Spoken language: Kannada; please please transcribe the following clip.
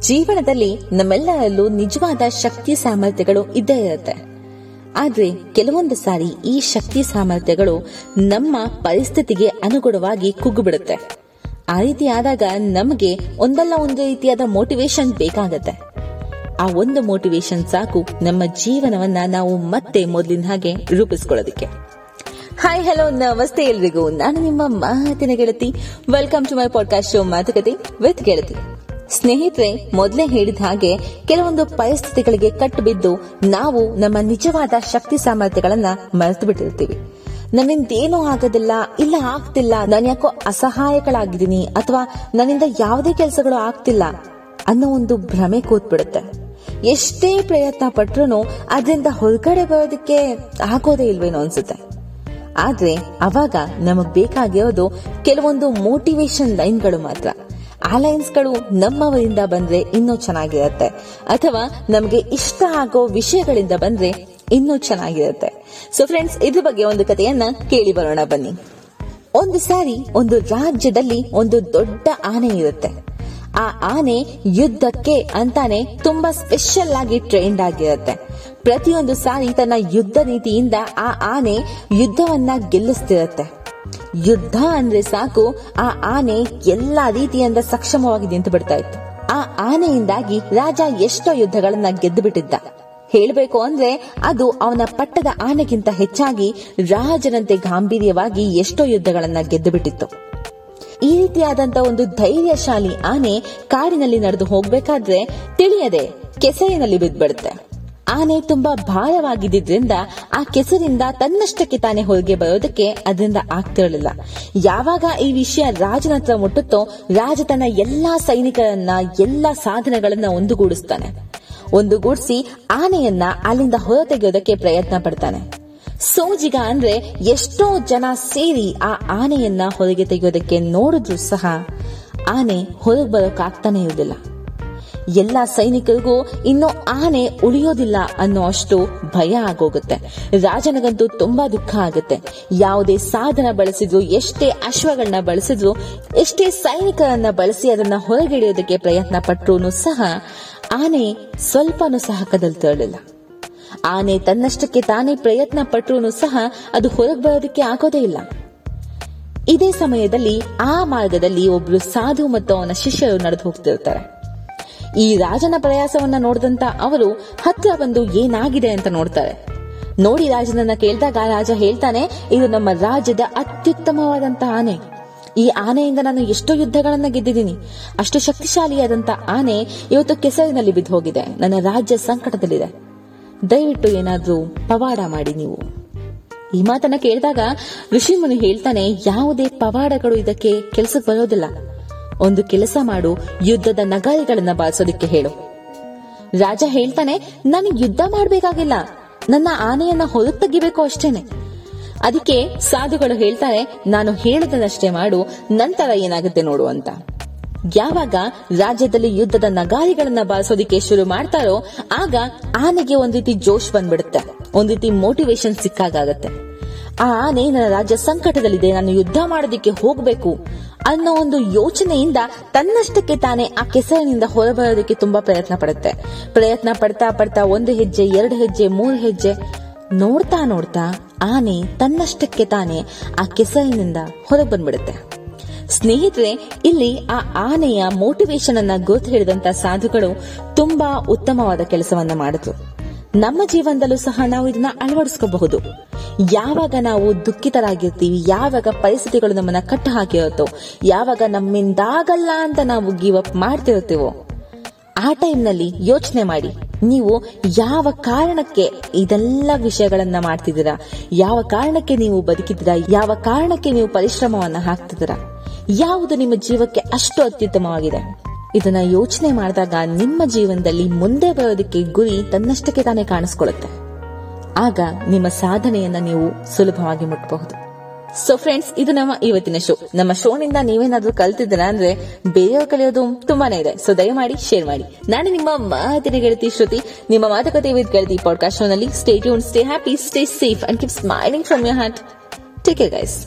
ಜೀವನದಲ್ಲಿ ನಮ್ಮೆಲ್ಲರಲ್ಲೂ ನಿಜವಾದ ಶಕ್ತಿ ಸಾಮರ್ಥ್ಯಗಳು ಇದ್ದೇ ಇರುತ್ತೆ. ಆದ್ರೆ ಕೆಲವೊಂದು ಸಾರಿ ಈ ಶಕ್ತಿ ಸಾಮರ್ಥ್ಯಗಳು ನಮ್ಮ ಪರಿಸ್ಥಿತಿಗೆ ಅನುಗುಣವಾಗಿ ಕುಗ್ಗುಬಿಡುತ್ತೆ. ಆ ರೀತಿ ಆದಾಗ ನಮಗೆ ಒಂದಲ್ಲ ಒಂದು ರೀತಿಯಾದ ಮೋಟಿವೇಶನ್ ಬೇಕಾಗತ್ತೆ. ಆ ಒಂದು ಮೋಟಿವೇಶನ್ ಸಾಕು ನಮ್ಮ ಜೀವನವನ್ನ ನಾವು ಮತ್ತೆ ಮೊದಲಿನ ಹಾಗೆ ರೂಪಿಸ್ಕೊಳ್ಳೋದಕ್ಕೆ. ಹಾಯ್ ಹಲೋ ನಮಸ್ತೆ ಎಲ್ರಿಗೂ. ನಾನು ನಿಮ್ಮ ಮಾತಿನ ಗೆಳತಿ. Welcome to my podcast show ಮಾತುಕತೆ ವಿತ್ ಗೆಳತಿ. ಸ್ನೇಹಿತರೆ, ಮೊದಲೇ ಹೇಳಿದ ಹಾಗೆ ಕೆಲವೊಂದು ಪರಿಸ್ಥಿತಿಗಳಿಗೆ ಕಟ್ಟು ಬಿದ್ದು ನಾವು ನಮ್ಮ ನಿಜವಾದ ಶಕ್ತಿ ಸಾಮರ್ಥ್ಯಗಳನ್ನ ಮರೆತು ಬಿಟ್ಟಿರ್ತೀವಿ ನನ್ನಿಂದ ಏನೂ ಆಗೋದಿಲ್ಲ, ಇಲ್ಲ ಆಗ್ತಿಲ್ಲ, ನಾನು ಯಾಕೋ ಅಸಹಾಯಕಳಾಗಿದ್ದೀನಿ ಅಥವಾ ನನ್ನಿಂದ ಯಾವುದೇ ಕೆಲಸಗಳು ಆಗ್ತಿಲ್ಲ ಅನ್ನೋ ಒಂದು ಭ್ರಮೆ ಕೂತ್ಬಿಡುತ್ತೆ. ಎಷ್ಟೇ ಪ್ರಯತ್ನ ಪಟ್ರೂ ಅದರಿಂದ ಹೊರಗಡೆ ಬರೋದಕ್ಕೆ ಆಗೋದೇ ಇಲ್ವೇನೋ ಅನ್ಸುತ್ತೆ. ಆದ್ರೆ ಅವಾಗ ನಮಗ್ ಬೇಕಾಗಿರೋದು ಕೆಲವೊಂದು ಮೋಟಿವೇಶನ್ ಲೈನ್ಗಳು ಮಾತ್ರ. ಆ ಲೈನ್ಸ್ಗಳು ನಮ್ಮವರಿಂದ ಬಂದ್ರೆ ಇನ್ನೂ ಚೆನ್ನಾಗಿರುತ್ತೆ. ಅಥವಾ ನಮಗೆ ಇಷ್ಟ ಆಗೋ ವಿಷಯಗಳಿಂದ ಬಂದ್ರೆ ಇನ್ನೂ ಚೆನ್ನಾಗಿರುತ್ತೆ. ಸೊ ಫ್ರೆಂಡ್ಸ್ ಇದ್ರ ಬಗ್ಗೆ ಒಂದು ಕಥೆಯನ್ನ ಕೇಳಿ ಬರೋಣ ಬನ್ನಿ. ಒಂದು ಸಾರಿ ಒಂದು ರಾಜ್ಯದಲ್ಲಿ ಒಂದು ದೊಡ್ಡ ಆನೆ ಇರುತ್ತೆ. ಆ ಆನೆ ಯುದ್ಧಕ್ಕೆ ಅಂತಾನೆ ತುಂಬಾ ಸ್ಪೆಷಲ್ ಆಗಿ ಟ್ರೈನ್ಡ್ ಆಗಿರುತ್ತೆ. ಪ್ರತಿಯೊಂದು ಸಾರಿ ತನ್ನ ಯುದ್ಧ ನೀತಿಯಿಂದ ಆ ಆನೆ ಯುದ್ಧವನ್ನ ಗೆಲ್ಲಿಸ್ತಿರತ್ತೆ. ಯುದ್ಧ ಅಂದ್ರೆ ಸಾಕು, ಆ ಆನೆ ಎಲ್ಲಾ ರೀತಿಯಿಂದ ಸಕ್ಷಮವಾಗಿ ನಿಂತು ಬಿಡ್ತಾ ಇತ್ತು. ಆ ಆನೆಯಿಂದಾಗಿ ರಾಜ ಎಷ್ಟೋ ಯುದ್ಧಗಳನ್ನ ಗೆದ್ದು ಬಿಟ್ಟಿದ್ದ ಹೇಳಬೇಕು ಅಂದ್ರೆ ಅದು ಅವನ ಪಟ್ಟದ ಆನೆಗಿಂತ ಹೆಚ್ಚಾಗಿ ರಾಜನಂತೆ ಗಾಂಭೀರ್ಯವಾಗಿ ಎಷ್ಟೋ ಯುದ್ಧಗಳನ್ನ ಗೆದ್ದು ಬಿಟ್ಟಿತ್ತು ಈ ರೀತಿಯಾದಂತ ಒಂದು ಧೈರ್ಯಶಾಲಿ ಆನೆ ಕಾಡಿನಲ್ಲಿ ನಡೆದು ಹೋಗ್ಬೇಕಾದ್ರೆ ತಿಳಿಯದೆ ಕೆಸರಿನಲ್ಲಿ ಬಿದ್ದ್ಬಿಡುತ್ತೆ. ಆನೆ ತುಂಬಾ ಭಾರವಾಗಿದ್ದರಿಂದ ಆ ಕೆಸರಿಂದ ತನ್ನಷ್ಟಕ್ಕೆ ತಾನೇ ಹೊರಗೆ ಬರೋದಕ್ಕೆ ಅದರಿಂದ ಆಗ್ತಿರಲಿಲ್ಲ. ಯಾವಾಗ ಈ ವಿಷಯ ರಾಜನ ಹತ್ರ ಮುಟ್ಟುತ್ತೋ ರಾಜ ತನ್ನ ಎಲ್ಲಾ ಸೈನಿಕರನ್ನ, ಎಲ್ಲಾ ಸಾಧನಗಳನ್ನ ಒಂದುಗೂಡಿಸ್ತಾನೆ. ಒಂದುಗೂಡಿಸಿ ಆನೆಯನ್ನ ಅಲ್ಲಿಂದ ಹೊರತೆಗೆಯೋದಕ್ಕೆ ಪ್ರಯತ್ನ ಪಡ್ತಾನೆ. ಸೋಜಿಗ ಅಂದ್ರೆ ಎಷ್ಟೋ ಜನ ಸೇರಿ ಆ ಆನೆಯನ್ನ ಹೊರಗೆ ತೆಗೆಯೋದಕ್ಕೆ ನೋಡಿದ್ರು ಸಹ ಆನೆ ಹೊರಗೆ ಬರೋಕಾಗ್ತಾನೆ ಎಲ್ಲಾ ಸೈನಿಕರಿಗೂ ಇನ್ನು ಆನೆ ಉಳಿಯೋದಿಲ್ಲ ಅನ್ನೋ ಅಷ್ಟು ಭಯ ಆಗೋಗುತ್ತೆ. ರಾಜನಿಗಂತೂ ತುಂಬಾ ದುಃಖ ಆಗುತ್ತೆ. ಯಾವುದೇ ಸಾಧನ ಬಳಸಿದ್ರು, ಎಷ್ಟೇ ಅಶ್ವಗಳನ್ನ ಬಳಸಿದ್ರು, ಎಷ್ಟೇ ಸೈನಿಕರನ್ನ ಬಳಸಿ ಅದನ್ನ ಹೊರಗಿಡಿಯೋದಕ್ಕೆ ಪ್ರಯತ್ನ ಪಟ್ಟರು ಸಹ ಆನೆ ಸ್ವಲ್ಪನೂ ಸಹ ಕದಲ್ತಿರಲಿಲ್ಲ ಆನೆ ತನ್ನಷ್ಟಕ್ಕೆ ತಾನೇ ಪ್ರಯತ್ನ ಪಟ್ಟರು ಸಹ ಅದು ಹೊರಗೆ ಬರೋದಕ್ಕೆ ಆಗೋದೇ ಇಲ್ಲ. ಇದೇ ಸಮಯದಲ್ಲಿ ಆ ಮಾರ್ಗದಲ್ಲಿ ಒಬ್ರು ಸಾಧು ಮತ್ತು ಅವನ ಶಿಷ್ಯರು ನಡೆದು ಹೋಗ್ತಿರ್ತಾರೆ. ಈ ರಾಜನ ಪ್ರಯಾಸವನ್ನ ನೋಡಿದಂತ ಅವರು ಹತ್ತಿರ ಬಂದು ಏನಾಗಿದೆ ಅಂತ ನೋಡ್ತಾರೆ. ನೋಡಿ ರಾಜನನ್ನ ಕೇಳಿದಾಗ ರಾಜ ಹೇಳ್ತಾನೆ, ಇದು ನಮ್ಮ ರಾಜ್ಯದ ಅತ್ಯುತ್ತಮವಾದಂತಹ ಆನೆ. ಈ ಆನೆಯಿಂದ ನಾನು ಎಷ್ಟೋ ಯುದ್ಧಗಳನ್ನ ಗೆದ್ದಿದ್ದೀನಿ. ಅಷ್ಟು ಶಕ್ತಿಶಾಲಿಯಾದಂತ ಆನೆ ಇವತ್ತು ಕೆಸರಿನಲ್ಲಿ ಬಿದ್ದು ಹೋಗಿದೆ ನನ್ನ ರಾಜ್ಯ ಸಂಕಟದಲ್ಲಿದೆ. ದಯವಿಟ್ಟು ಏನಾದ್ರೂ ಪವಾಡ ಮಾಡಿ ನೀವು. ಈ ಮಾತನ್ನ ಕೇಳಿದಾಗ ಋಷಿಮುನಿ ಹೇಳ್ತಾನೆ, ಯಾವುದೇ ಪವಾಡಗಳು ಇದಕ್ಕೆ ಕೆಲಸಕ್ಕೆ ಬರೋದಿಲ್ಲ. ಒಂದು ಕೆಲಸ ಮಾಡು, ಯುದ್ಧದ ನಗಾರಿಗಳನ್ನ ಬಾರಿಸೋದಕ್ಕೆ ಹೇಳು. ರಾಜ ಹೇಳ್ತಾನೆ ನಾನು ಯುದ್ಧ ಮಾಡಬೇಕಾಗಿಲ್ಲ. ನನ್ನ ಆನೆಯನ್ನ ಹೊರಗೆ ತೆಗಿಬೇಕು ಅಷ್ಟೇನೆ. ಅದಕ್ಕೆ ಸಾಧುಗಳು ಹೇಳ್ತಾರೆ, ನಾನು ಹೇಳದನ್ನಷ್ಟೇ ಮಾಡು, ನಂತರ ಏನಾಗುತ್ತೆ ನೋಡು ಅಂತ. ಯಾವಾಗ ರಾಜ್ಯದಲ್ಲಿ ಯುದ್ಧದ ನಗಾರಿಗಳನ್ನ ಬಾರಿಸೋದಿಕ್ಕೆ ಶುರು ಮಾಡ್ತಾರೋ, ಆಗ ಆನೆಗೆ ಒಂದ್ ರೀತಿ ಜೋಶ್ ಬಂದ್ಬಿಡುತ್ತೆ. ಒಂದ್ ರೀತಿ ಮೋಟಿವೇಶನ್ ಸಿಕ್ಕಾಗತ್ತೆ ಆ ಆನೆ ನನ್ನ ರಾಜ್ಯ ಸಂಕಟದಲ್ಲಿದೆ. ನಾನು ಯುದ್ಧ ಮಾಡೋದಿಕ್ಕೆ ಹೋಗಬೇಕು ಅನ್ನೋ ಒಂದು ಯೋಚನೆಯಿಂದ ತನ್ನಷ್ಟಕ್ಕೆ ತಾನೇ ಆ ಕೆಸರಿನಿಂದ ಹೊರಬರೋದಕ್ಕೆ ತುಂಬಾ ಪ್ರಯತ್ನ ಪಡುತ್ತೆ. ಪ್ರಯತ್ನ ಪಡ್ತಾ ಪಡ್ತಾ ಒಂದು ಹೆಜ್ಜೆ, ಎರಡು ಹೆಜ್ಜೆ, ಮೂರು ಹೆಜ್ಜೆ ನೋಡ್ತಾ ನೋಡ್ತಾ ಆನೆ ತನ್ನಷ್ಟಕ್ಕೆ ತಾನೆ ಆ ಕೆಸರಿನಿಂದ ಹೊರಗೆ ಬಂದ್ಬಿಡುತ್ತೆ. ಸ್ನೇಹಿತರೆ, ಇಲ್ಲಿ ಆ ಆನೆಯ ಮೋಟಿವೇಶನ್ ಅನ್ನ ಗೊತ್ತು ಹಿಡಿದಂತ ಸಾಧುಗಳು ತುಂಬಾ ಉತ್ತಮವಾದ ಕೆಲಸವನ್ನ ಮಾಡಿದ್ರು. ನಮ್ಮ ಜೀವನದಲ್ಲೂ ಸಹ ನಾವು ಇದನ್ನ ಅಳವಡಿಸ್ಕೋಬಹುದು. ಯಾವಾಗ ನಾವು ದುಃಖಿತರಾಗಿರ್ತೀವಿ, ಯಾವಾಗ ಪರಿಸ್ಥಿತಿಗಳು ನಮ್ಮನ್ನ ಕಟ್ಟು ಹಾಕಿರುತ್ತೋ, ಯಾವಾಗ ನಮ್ಮಿಂದಾಗಲ್ಲ ಅಂತ ನಾವು ಗಿವ್ ಅಪ್ ಮಾಡ್ತಿರ್ತೀವೋ ಆ ಟೈಮ್ನಲ್ಲಿ ಯೋಚನೆ ಮಾಡಿ, ನೀವು ಯಾವ ಕಾರಣಕ್ಕೆ ಇದೆಲ್ಲ ವಿಷಯಗಳನ್ನ ಮಾಡ್ತಿದ್ದೀರಾ, ಯಾವ ಕಾರಣಕ್ಕೆ ನೀವು ಬದುಕಿದ್ದೀರಾ, ಯಾವ ಕಾರಣಕ್ಕೆ ನೀವು ಪರಿಶ್ರಮವನ್ನ ಹಾಕ್ತಿದ್ದೀರಾ, ಯಾವುದು ನಿಮ್ಮ ಜೀವಕ್ಕೆ ಅಷ್ಟು ಅತ್ಯುತ್ತಮವಾಗಿದೆ. ಇದನ್ನ ಯೋಚನೆ ಮಾಡಿದಾಗ ನಿಮ್ಮ ಜೀವನದಲ್ಲಿ ಮುಂದೆ ಬರೋದಕ್ಕೆ ಗುರಿ ತನ್ನಷ್ಟಕ್ಕೆ ತಾನೇ ಕಾಣಿಸ್ಕೊಳ್ಳುತ್ತೆ. ಆಗ ನಿಮ್ಮ ಸಾಧನೆಯನ್ನ ನೀವು ಸುಲಭವಾಗಿ ಮುಟ್ಟಬಹುದು ಸೊ ಫ್ರೆಂಡ್ಸ್ ಇದು ನಮ್ಮ ಇವತ್ತಿನ ಶೋ ನಮ್ಮ ಶೋನಿಂದ ನೀವೇನಾದ್ರೂ ಕಲ್ತಿದ್ದೀರಾ ಅಂದ್ರೆ ಬೇರೆಯವ್ರು ಕಲಿಯೋದು ತುಂಬಾನೇ ಇದೆ. ಸೊ ದಯಮಾಡಿ ಶೇರ್ ಮಾಡಿ. ನಾನು ನಿಮ್ಮ ಮಾತಿನ ಗೆಳತಿ ಶ್ರುತಿ, ನಿಮ್ಮ ಮಾತುಕತೆ ವಿತ್ ಗೆಳತಿ ಪಾಡ್ಕಾಸ್ಟ್ ಶೋನಲ್ಲಿ stay tune stay happy stay safe and keep smiling from your heart take care guys